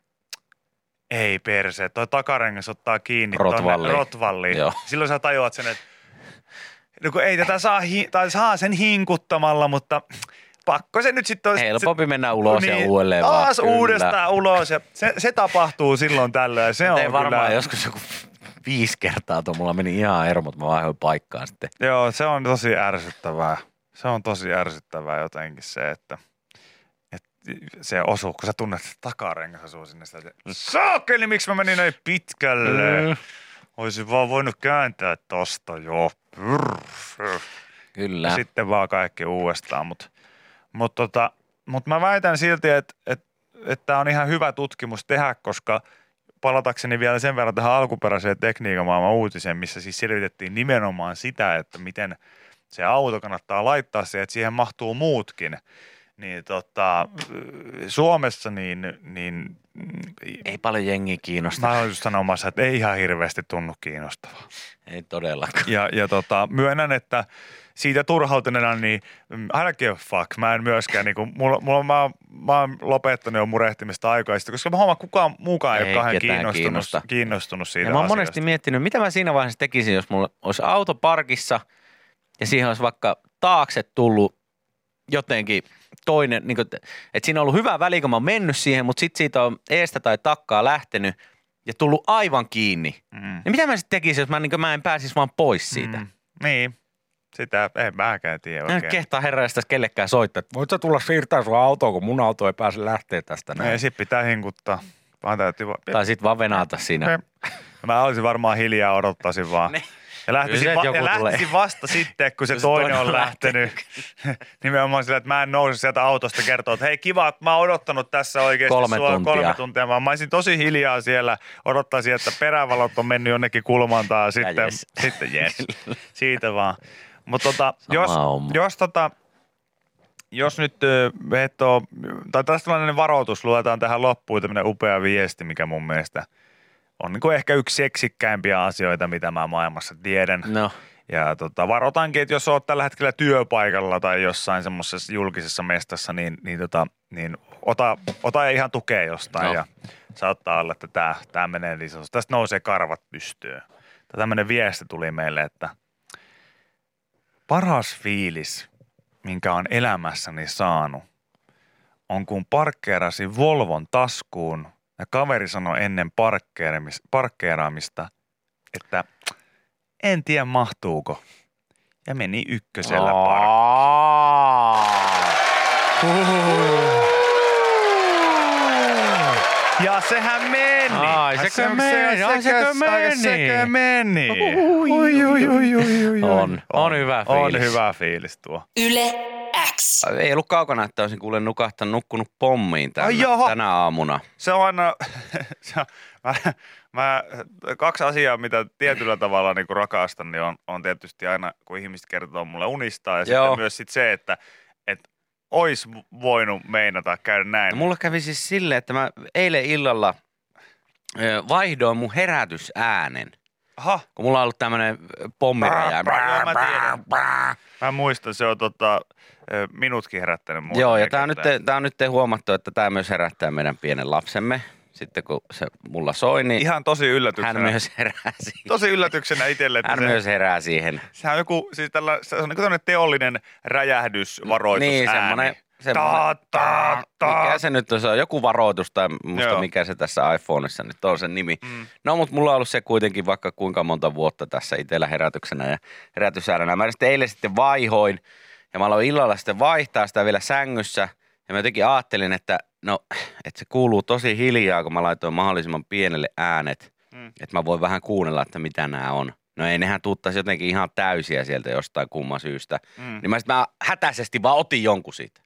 ei perse, toi takarengas ottaa kiinni Rotvalliin. tonne rotvalliin. Joo. Silloin sä tajuat sen, että no kun ei tätä saa, hi- tai saa sen hinkuttamalla, mutta pakko se nyt sitten on. Helpompi mennä ulos ja Niin, uudelleen vaan. Taas Kyllä. uudestaan ulos ja se, se tapahtuu silloin tällöin. ja Se on varmaan kyllä, joskus joku viisi kertaa tuo. Mulla meni ihan hermot, mä vaihdoin paikkaan sitten. Joo, se on tosi ärsyttävää. Se on tosi ärsyttävää jotenkin se, että, että se osuu, kun sä tunnet, että takarengas osuu sinne sitä. Saakeli, miksi mä menin näin pitkälle? Mm. Olisin vaan voinut kääntää tosta jo. Brr. Kyllä. Ja sitten vaan kaikki uudestaan. Mutta mut tota, mut mä väitän silti, että et, et tämä on ihan hyvä tutkimus tehdä, koska palatakseni vielä sen verran tähän alkuperäiseen tekniikan maailman uutiseen, missä siis selvitettiin nimenomaan sitä, että miten se auto kannattaa laittaa siihen, että siihen mahtuu muutkin. Niin tota, Suomessa niin, niin Ei paljon jengiä kiinnosta. mä olen sanomassa, että ei ihan hirveästi tunnu kiinnostavaa. Ei todellakaan. Ja, ja tota, myönnän, että siitä turhautuneena, niin mm, I don't give fuck. Mä en myöskään, niin kuin, mulla, mulla, mä, mä oon lopettanut jo murehtimista aikaista, koska mä huomaan, kukaan muukaan ei, Ei ole kauhean kiinnostunut, kiinnosta. kiinnostunut siitä Ja mä oon asiasta. monesti miettinyt, mitä mä siinä vaiheessa tekisin, jos mulla olisi auto parkissa ja siihen olisi vaikka taakse tullut jotenkin toinen, niin kuin, että siinä on ollut hyvä väli, kun mä oon mennyt siihen, mutta sitten siitä on eestä tai takkaa lähtenyt ja tullut aivan kiinni. Mm. Niin mitä mä sitten tekisin, jos mä, niin kuin, mä en pääsisi vaan pois siitä? Mm. Niin, sitä en mäkään tiedä Mä en oikein. kehtaa herraista kellekään soittaa, voit sä tulla siirtää sun autoa, kun mun auto ei pääse lähteä tästä näin. Ei, sit pitää hinkuttaa. Vaan täytyy vaan... Tai sitten vaan venata siinä. Mä olisin varmaan hiljaa, odottaisin vaan. Ja lähtisin, va- ja lähtisin vasta sitten, kun se Jos toinen toinen on lähtenyt. Nimenomaan sillä, että mä en nouse sieltä autosta kertoa, että hei kiva, että mä oon odottanut tässä oikeasti Kolme sua tuntia. kolme tuntia. Vaan mä olisin tosi hiljaa siellä, odottaisin, että perävalot on mennyt jonnekin kulmaan tai sitten, jes. sitten jes. Siitä vaan. Mutta tota, Sama jos, homma. jos tota, jos nyt ö, et oo, tai tästä tällainen varoitus, luetaan tähän loppuun tämmöinen upea viesti, mikä mun mielestä on niin kuin ehkä yksi seksikkäimpiä asioita, mitä mä maailmassa tiedän. No, Ja tota, varoitankin, että jos oot tällä hetkellä työpaikalla tai jossain semmoisessa julkisessa mestassa, niin, niin, tota, niin ota, ota ihan tukea jostain No. ja saattaa olla, että tämä, tämä menee lisäys. Tästä nousee karvat pystyyn. Tämmöinen viesti tuli meille, että paras fiilis, minkä on elämässäni saanut, on kun parkkeerasin Volvon taskuun ja kaveri sanoi ennen parkkeeraamista, että en tiedä mahtuuko. Ja meni ykkösellä parkkiin. Ja sehän meni. Ai, sekö se- meni? se- Ai, sekö sekö- meni? Sekö meni? Ui, ui, ui, ui, ui, ui. On, on hyvä On fiilis. hyvä fiilis tuo. Yle X. Ei ollut kaukana, että olisin kuule nukahtanut, nukkunut pommiin tänä, Ai tänä aamuna. Se on aina, se on, mä, mä, kaksi asiaa, mitä tietyllä tavalla niin rakastan, niin on, on tietysti aina, kun ihmiset kertoo mulle unistaa ja Joo. sitten myös sit se, että ois voinut meinata käydä näin. No, mulla kävi siis silleen, että mä eilen illalla vaihdoin mun herätysäänen. Aha, Kun mulla on ollut tämmönen pommiräjä. Joo, mä tiedän. mä muistan, se on tota, minutkin herättänyt muuta. Joo, ja tää on, nyt, tää on nyt huomattu, että tämä myös herättää meidän pienen lapsemme. Sitten kun se mulla soi, niin Ihan tosi yllätyksenä. hän myös herää siihen. Tosi yllätyksenä itselle, että Hän se, myös herää siihen. sehän on joku, siis tällä, se on niin tämmöinen teollinen räjähdysvaroitus Niin, semmoinen, semmoinen Ta, ta, ta. mikä se nyt on, se on joku varoitus tai musta Joo. mikä se tässä iPhoneissa nyt on sen nimi. Mm. No, mutta mulla on ollut se kuitenkin vaikka kuinka monta vuotta tässä itsellä herätyksenä ja herätysääränä. Mä sitten eilen sitten vaihoin ja mä aloin illalla sitten vaihtaa sitä vielä sängyssä. Ja mä jotenkin ajattelin, että no, että se kuuluu tosi hiljaa, kun mä laitoin mahdollisimman pienelle äänet. Mm. Että mä voin vähän kuunnella, että mitä nämä on. No ei nehän tuuttaisi jotenkin ihan täysiä sieltä jostain kumman syystä. Mm. Niin mä, sit mä hätäisesti vaan otin jonkun siitä.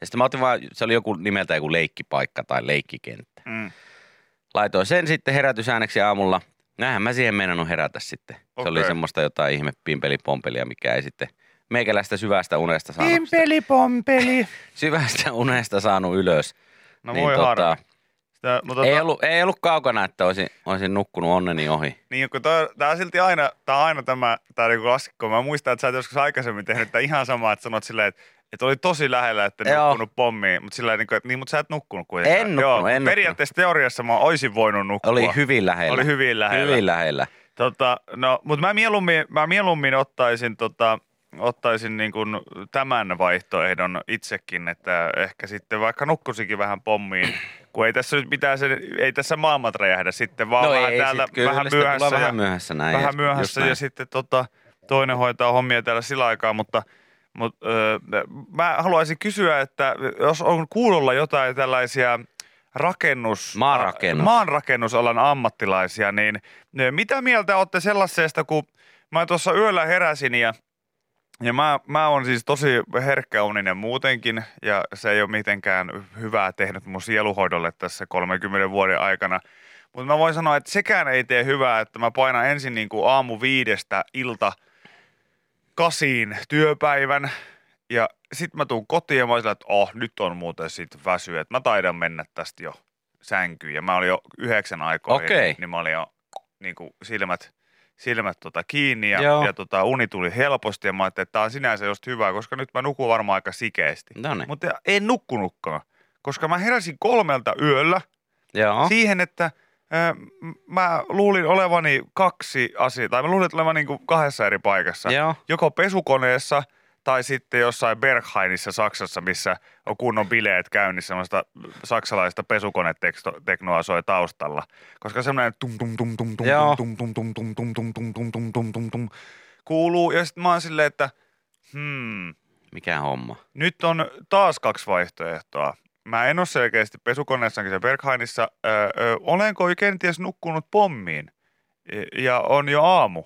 Ja sitten mä otin vaan, se oli joku nimeltä joku leikkipaikka tai leikkikenttä. Mm. Laitoin sen sitten herätysääneksi aamulla. Näinhän mä siihen meinannut herätä sitten. Se oli semmoista jotain ihme pimpelipompelia, mikä ei sitten meikäläistä syvästä unesta saanut. Pimpeli pompeli. Syvästä unesta saanut ylös. No Niin voi tota. Sitä, mutta Ei tota, ollut, ei ollut kaukana, että olisin, olisin nukkunut onneni ohi. niin, kun toi, tää on silti aina, tää on aina tämä, tää niinku klassikko. Mä muistan, että sä et joskus aikaisemmin tehnyt tää ihan samaa, että sanot silleen, että että oli tosi lähellä, että Joo. nukkunut pommiin, mutta sillä niin, että niin, mutta sä et nukkunut kuitenkaan. En nukkunut, Joo, en nukkunut. Periaatteessa teoriassa mä oisin voinut nukkua. Oli hyvin lähellä. Oli hyvin lähellä. Hyvin lähellä. Tota, no, mutta mä mieluummin, mä mieluummin ottaisin, tota, ottaisin niin kuin tämän vaihtoehdon itsekin, että ehkä sitten vaikka nukkusikin vähän pommiin, kun ei tässä nyt mitään, se, ei tässä maailmat räjähdä sitten, vaan no vähän ei, täällä sit kyllä vähän myöhässä. ja, vähän myöhässä näin. vähän myöhässä just ja näin. sitten tota, toinen hoitaa hommia täällä sillä aikaa, mutta mutta öö, mä haluaisin kysyä, että jos on kuulolla jotain tällaisia rakennus... Maanrakennus. maanrakennusalan ammattilaisia, niin mitä mieltä olette sellaisesta, kun mä tuossa yöllä heräsin ja ja mä, mä oon siis tosi herkkäuninen muutenkin, ja se ei ole mitenkään hyvää tehnyt mun sieluhoidolle tässä 30 vuoden aikana. Mutta mä voin sanoa, että sekään ei tee hyvää, että mä painan ensin niin kuin aamu viidestä ilta kasiin työpäivän, ja sitten mä tuun kotiin ja mä sillä, että oh, nyt on muuten sit väsy, että mä taidan mennä tästä jo sänkyyn. Ja mä olin jo yhdeksän aikoihin, Okei. niin mä olin jo niin kuin silmät, silmät tota kiinni ja, Joo. ja tota, uni tuli helposti ja mä ajattelin, että tää on sinänsä just hyvä, koska nyt mä nukun varmaan aika sikeästi. No niin. Mutta en nukkunutkaan, koska mä heräsin kolmelta yöllä Joo. siihen, että mä luulin olevani kaksi asiaa, tai mä luulin olevani niin kuin kahdessa eri paikassa. Joo. Joko pesukoneessa tai sitten jossain Berghainissa Saksassa, missä on kunnon bileet käynnissä, semmoista saksalaista pesukoneteknoa soi taustalla. Koska semmoinen tum tum tum tum tum tum tum tum tum tum tum tum tum tum tum tum tum kuuluu. Ja sitten mä oon silleen, että hmm, Mikä homma? nyt on taas kaksi vaihtoehtoa. Mä en ole selkeästi pesukoneessakin se Berghainissa. Öö, öö, olenko kenties nukkunut pommiin? E- Ja on jo aamu.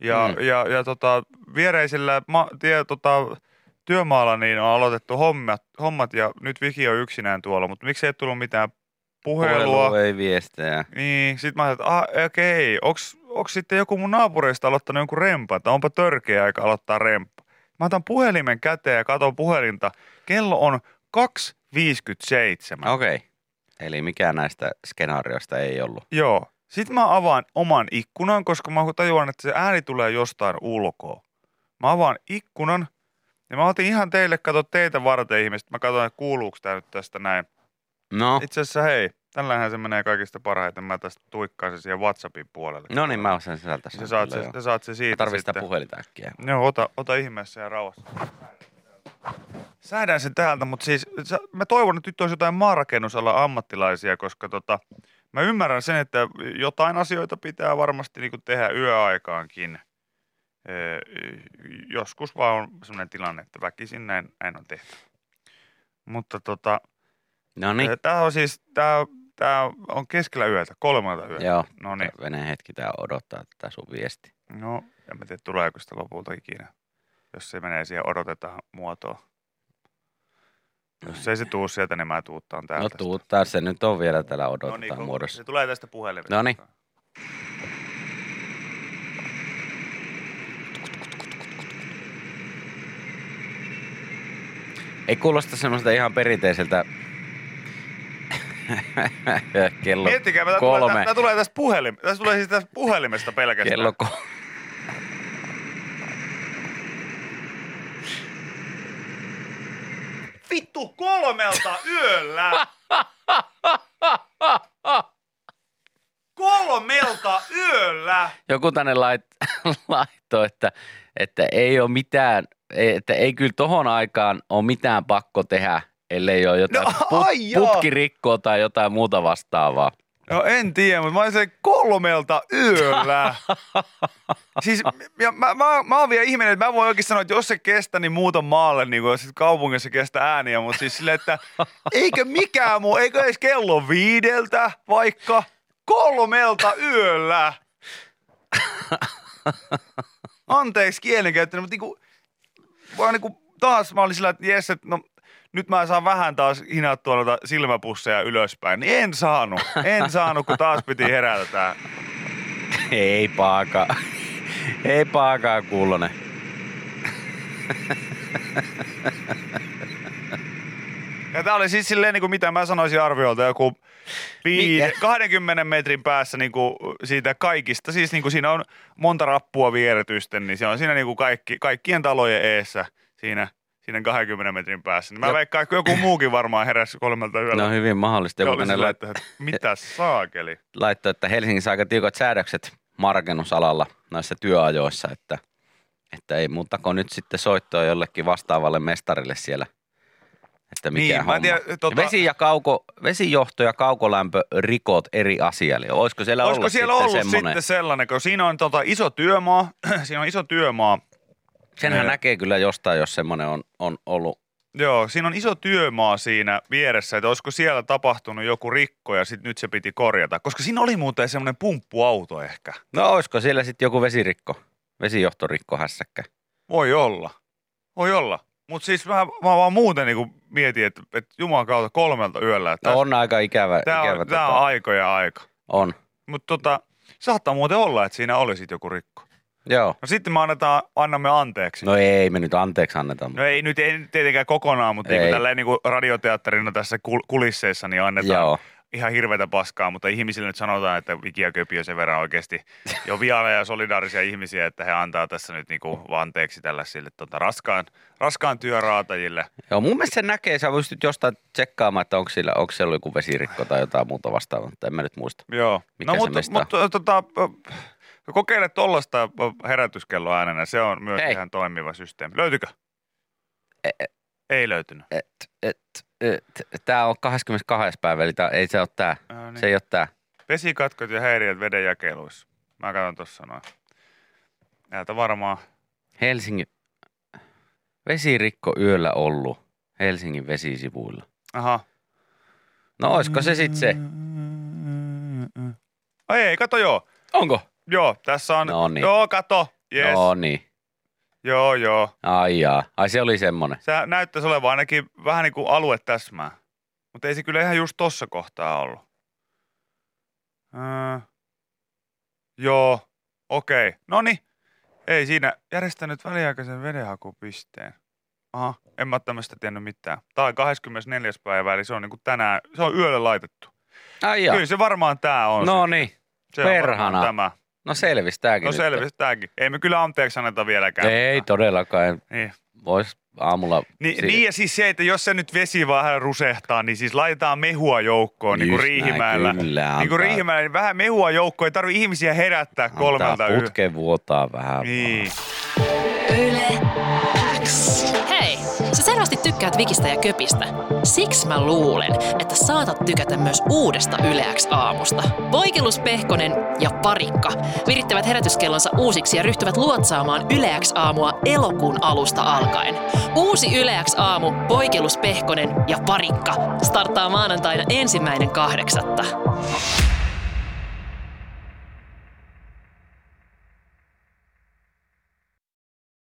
Ja, Mm. ja, ja tota, viereisellä ma- tie, tota, työmaalla niin on aloitettu hommat, hommat ja nyt Viki on yksinään tuolla, mutta miksi ei tullut mitään puhelua? Puhelu ei viestejä. Niin, sit mä ajattelin, että ah, okei, onks, onks sitten joku mun naapureista aloittanut jonkun rempa, että onpa törkeä aika aloittaa remppa. Mä otan puhelimen käteen ja katon puhelinta. Kello on 2.57. Okei. Okay. Eli mikään näistä skenaarioista ei ollut. Joo. Sitten mä avaan oman ikkunan, koska mä tajuan, että se ääni tulee jostain ulkoa. Mä avaan ikkunan ja mä otin ihan teille, kato teitä varten ihmiset. Mä katson, että kuuluuko tää nyt tästä näin. No, Itse asiassa hei, tällähän se menee kaikista parhaiten. Mä tästä tuikkaan se siihen WhatsAppin puolelle. no niin, mä osaan sisältä Sä saat, se, sä saat se Mä siitä tarvitsen sitä puhelinta äkkiä. Joo, ota, ota ihmeessä ja rauhassa. Säädän sen täältä, mutta siis sä- mä toivon, että nyt olisi jotain maanrakennusalan ammattilaisia, koska tota, mä ymmärrän sen, että jotain asioita pitää varmasti niin tehdä yöaikaankin. Ee, joskus vaan on sellainen tilanne, että väkisin näin, näin on tehty. Mutta tota, No niin. Tämä on siis, tää, tää on keskellä yötä, kolmelta yötä. Joo. No niin. Veneen hetki tää odottaa tätä sun viesti. No, en mä tiedä tuleeko sitä lopulta ikinä, jos se menee siihen odotetaan muotoon. Jos ei se tuu sieltä, niin mä tuuttaan täältä. No tuu, tässä nyt on vielä täällä No odotetaan niin, kun muodossa. se tulee tästä puhelimesta. Noniin. Ei kuulosta semmoista ihan perinteiseltä kello Miettikää, kolme. tää tulee tästä tulee siis tästä puhelimesta pelkästään. Kello ko- Vittu kolmelta yöllä! kolmelta yöllä! Joku tänne lait, laittoi, että, että ei ole mitään, ei- että ei kyllä tohon aikaan ole mitään pakko tehdä, ellei ole jotain No, put, putkirikkoa tai jotain muuta vastaavaa. No en tiedä, mutta mä olin se kolmelta yöllä. siis ja mä, mä, mä oon vielä ihminen, että mä voin oikein sanoa, että jos se kestää, niin muuta maalle, niin kuin sit kaupungissa kestää ääniä, mutta siis silleen, että eikö mikään muu, eikö edes kello viideltä vaikka kolmelta yöllä. Anteeksi kielenkäyttäjä, mutta niinku, vaan niinku taas mä olin sillä, että jes, että no nyt mä saan vähän taas hinattua noita silmäpusseja ylöspäin. Niin en saanut. En saanut, kun taas piti herätä tää. Ei paaka. Ei paakaa kuulonen. Ja tää oli siis silleen, niin kuin mitä mä sanoisin arviolta, joku Mikä? 20 metrin päässä niin kuin siitä kaikista. Siis niin kuin siinä on monta rappua vieretysten, niin se on siinä niin kuin kaikki, kaikkien talojen eessä siinä, siinä 20 metrin päässä. Niin mä veikkaan, että joku muukin varmaan heräsi kolmelta yöllä. No hyvin mahdollista. Joku sillä, laittoi, että mitä saakeli. laittoi, että Helsingissä aika tiukat säädökset markennusalalla näissä työajoissa, että, että ei muuta kuin nyt sitten soittoa jollekin vastaavalle mestarille siellä, että mikä Niin, homma. tiedä, tota- Vesi ja kauko, vesijohto ja kaukolämpö rikot eri asia. Eli olisiko siellä Olisiko ollut siellä sitten ollut semmoinen? sitten sellainen, kun siinä on tota iso työmaa, siinä on iso työmaa, Senhän Ne- näkee kyllä jostain, jos semmoinen on, on ollut. Joo, siinä on iso työmaa siinä vieressä, että olisiko siellä tapahtunut joku rikko ja sitten nyt se piti korjata. Koska siinä oli muuten semmoinen pumppuauto ehkä. No olisiko siellä sitten joku vesirikko, vesijohtorikko hässäkkä? Voi olla. Voi olla. Mutta siis mä, mä vaan muuten niinku mietin, että, että jumalan kautta kolmelta yöllä. Että No on aika ikävä. ikävä on, tää on aika ja aika. on. Mutta tota, saattaa muuten olla, että siinä oli sit joku rikko. Joo. No sitten me annetaan, annamme anteeksi. No ei me nyt anteeksi anneta. No ei nyt ei tietenkään kokonaan, mutta Ei. niin tälleen niin radioteatterina tässä kul- kulisseissa niin annetaan Joo. ihan hirveätä paskaa, mutta ihmisille nyt sanotaan, että Viki ja Köpi on sen verran oikeasti jo viaaleja ja solidaarisia ihmisiä, että he antaa tässä nyt niinku anteeksi tällaisille tota, raskaan, raskaan työraatajille. Joo, mun mielestä se näkee, sä pystyt jostain tsekkaamaan, että onko siellä, onko siellä joku vesirikko tai jotain muuta vastaavaa, mutta en mä nyt muista. Joo. Mikä no, se mutta, mutta tota, kokeile tuollaista herätyskello äänenä, se on myös Hei. ihan toimiva systeemi. Löytyykö? E- Ei löytynyt. Et, et, et, tää on 22. päivä, eli tää, ei se ole tää. Ää, niin. Se ei ole tää. Vesikatkot ja häiriöt vedenjakeluissa. Mä katson tuossa noin. Näiltä varmaan. Helsingin vesirikko yöllä ollut Helsingin vesisivuilla. Aha. No olisiko se sitten se? Ai ei, kato joo. Onko? Joo, tässä on. No niin. Joo, kato. Yes. No niin. Joo, joo. Ai jaa. Ai se oli semmonen. Se näyttäisi olevan ainakin vähän niin kuin alue täsmää. Mutta ei se kyllä ihan just tossa kohtaa ollut. Öö, joo, okei. Okay. Noni, ei siinä järjestänyt väliaikaisen vedenhakupisteen. Aha, en mä tämmöistä tiennyt mitään. Tämä on 24. päivä, eli se on niin kuin tänään, se on yölle laitettu. Ai jaa. Kyllä se varmaan tämä on. No niin. perhana. Tämä. No selvisi tääkin No nyt. selvisi tämäkin. Ei me kyllä anteeksi anneta vieläkään. Ei todellakaan. Niin. Vois aamulla... Niin, si- niin ja siis se, että jos se nyt vesi vähän rusehtaa, niin siis laitetaan mehua joukkoon niin kuin Just näin, Riihimäellä. Kyllä, Niin kuin antaa- Riihimäellä, niin vähän mehua joukkoon, ei tarvitse ihmisiä herättää antaa kolmelta yö. putke vuotaa vähän. Niin. Yle Sairaasti tykkäät Vikistä ja Köpistä. Siksi mä luulen, että saatat tykätä myös uudesta Yleäks aamusta. Voikelus Pehkonen ja Parikka virittävät herätyskellonsa uusiksi ja ryhtyvät luotsaamaan Yleäks aamua elokuun alusta alkaen. Uusi Yleäks aamu, Voikelus Pehkonen ja Parikka starttaa maanantaina ensimmäinen kahdeksatta.